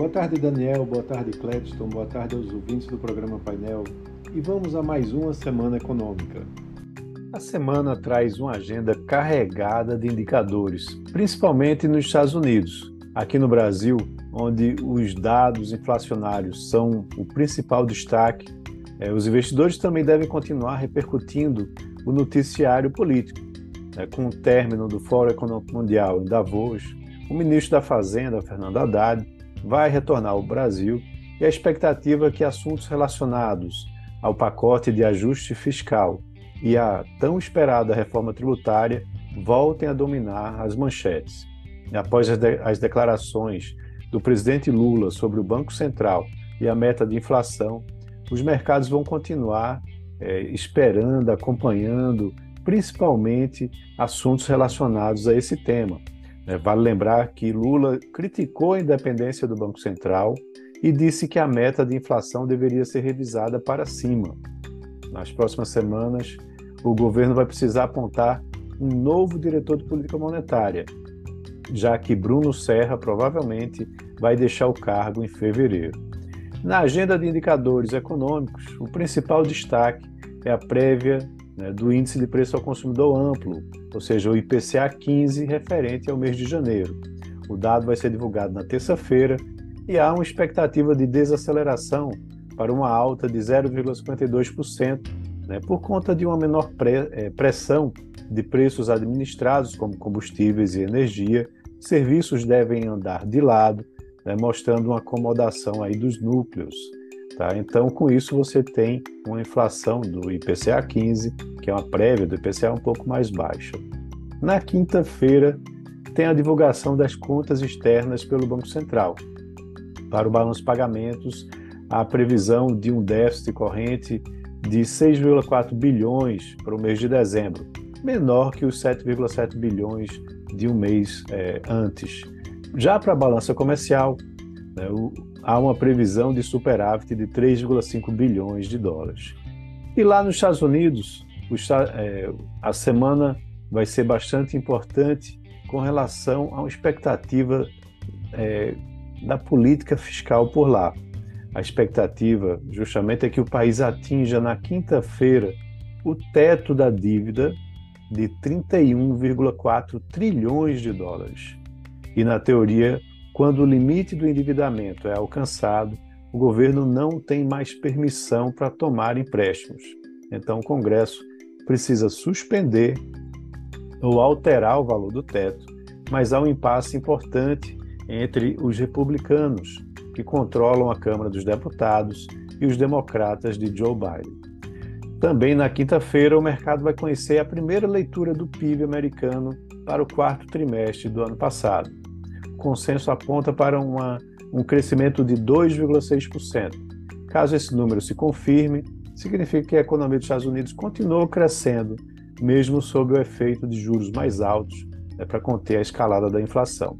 Boa tarde, Daniel. Boa tarde, Cledston. Boa tarde aos ouvintes do programa Painel. E vamos a mais uma semana econômica. A semana traz uma agenda carregada de indicadores, principalmente nos Estados Unidos. Aqui no Brasil, onde os dados inflacionários são o principal destaque, é, os investidores também devem continuar repercutindo o noticiário político. É, com o término do Fórum Econômico Mundial em Davos, o ministro da Fazenda, Fernando Haddad, vai retornar ao Brasil e a expectativa é que assuntos relacionados ao pacote de ajuste fiscal e à tão esperada reforma tributária voltem a dominar as manchetes. Após as, de as declarações do presidente Lula sobre o Banco Central e a meta de inflação, os mercados vão continuar é, esperando, acompanhando, principalmente assuntos relacionados a esse tema. É, vale lembrar que Lula criticou a independência do Banco Central e disse que a meta de inflação deveria ser revisada para cima. Nas próximas semanas, o governo vai precisar apontar um novo diretor de política monetária, já que Bruno Serra provavelmente vai deixar o cargo em fevereiro. Na agenda de indicadores econômicos, o principal destaque é a prévia né, do Índice de Preço ao Consumidor Amplo, ou seja, o IPCA 15, referente ao mês de janeiro. O dado vai ser divulgado na terça-feira e há uma expectativa de desaceleração para uma alta de 0,52%, né, por conta de uma menor eh, pressão de preços administrados, como combustíveis e energia. Serviços devem andar de lado, né, mostrando uma acomodação aí dos núcleos. Tá? Então, com isso, você tem uma inflação do IPCA 15, que é uma prévia do IPCA um pouco mais baixa. Na quinta-feira, tem a divulgação das contas externas pelo Banco Central. Para o balanço de pagamentos, a previsão de um déficit corrente de 6,4 bilhões para o mês de dezembro, menor que os 7,7 bilhões de um mês é, antes. Já para a balança comercial, né, o, há uma previsão de superávit de 3,5 bilhões de dólares. E lá nos Estados Unidos, o, é, a semana vai ser bastante importante com relação uma expectativa é, da política fiscal por lá. A expectativa, justamente, é que o país atinja na quinta-feira o teto da dívida de 31,4 trilhões de dólares. E, na teoria, quando o limite do endividamento é alcançado, o governo não tem mais permissão para tomar empréstimos. Então, o Congresso precisa suspender ou alterar o valor do teto, mas há um impasse importante entre os republicanos, que controlam a Câmara dos Deputados, e os democratas de Joe Biden. Também na quinta-feira, o mercado vai conhecer a primeira leitura do PIB americano para o quarto trimestre do ano passado consenso aponta para uma, um crescimento de 2,6%. Caso esse número se confirme, significa que a economia dos Estados Unidos continuou crescendo, mesmo sob o efeito de juros mais altos, né, para conter a escalada da inflação.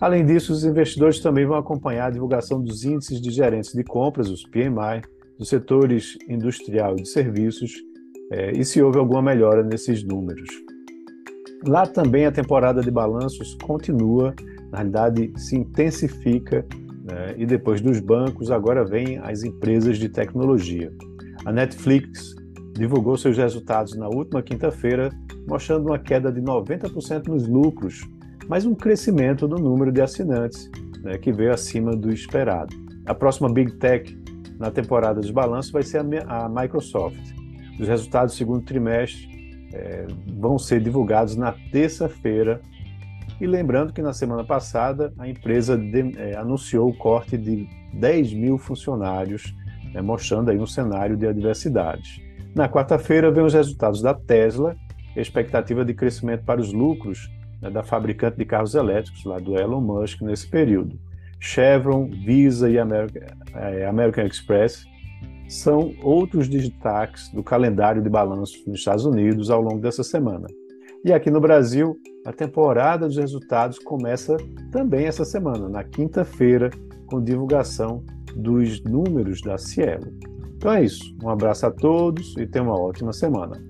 Além disso, os investidores também vão acompanhar a divulgação dos índices de gerentes de compras, os PMI, dos setores industrial e de serviços, é, e se houve alguma melhora nesses números. Lá também a temporada de balanços continua na realidade se intensifica né, e depois dos bancos agora vem as empresas de tecnologia. A Netflix divulgou seus resultados na última quinta-feira, mostrando uma queda de 90% nos lucros, mas um crescimento no número de assinantes, né, que veio acima do esperado. A próxima Big Tech na temporada dos balanços vai ser a, Microsoft. Os resultados do segundo trimestre é, vão ser divulgados na terça-feira e lembrando que na semana passada a empresa de, é, anunciou o corte de 10 mil funcionários, né, mostrando aí um cenário de adversidades. Na quarta-feira vem os resultados da Tesla, expectativa de crescimento para os lucros né, da fabricante de carros elétricos, lá do Elon Musk, nesse período. Chevron, Visa e American, é, American Express são outros destaques do calendário de balanços nos Estados Unidos ao longo dessa semana. E aqui no Brasil, a temporada dos resultados começa também essa semana, na quinta-feira, com divulgação dos números da Cielo. Então é isso. Um abraço a todos e tenham uma ótima semana.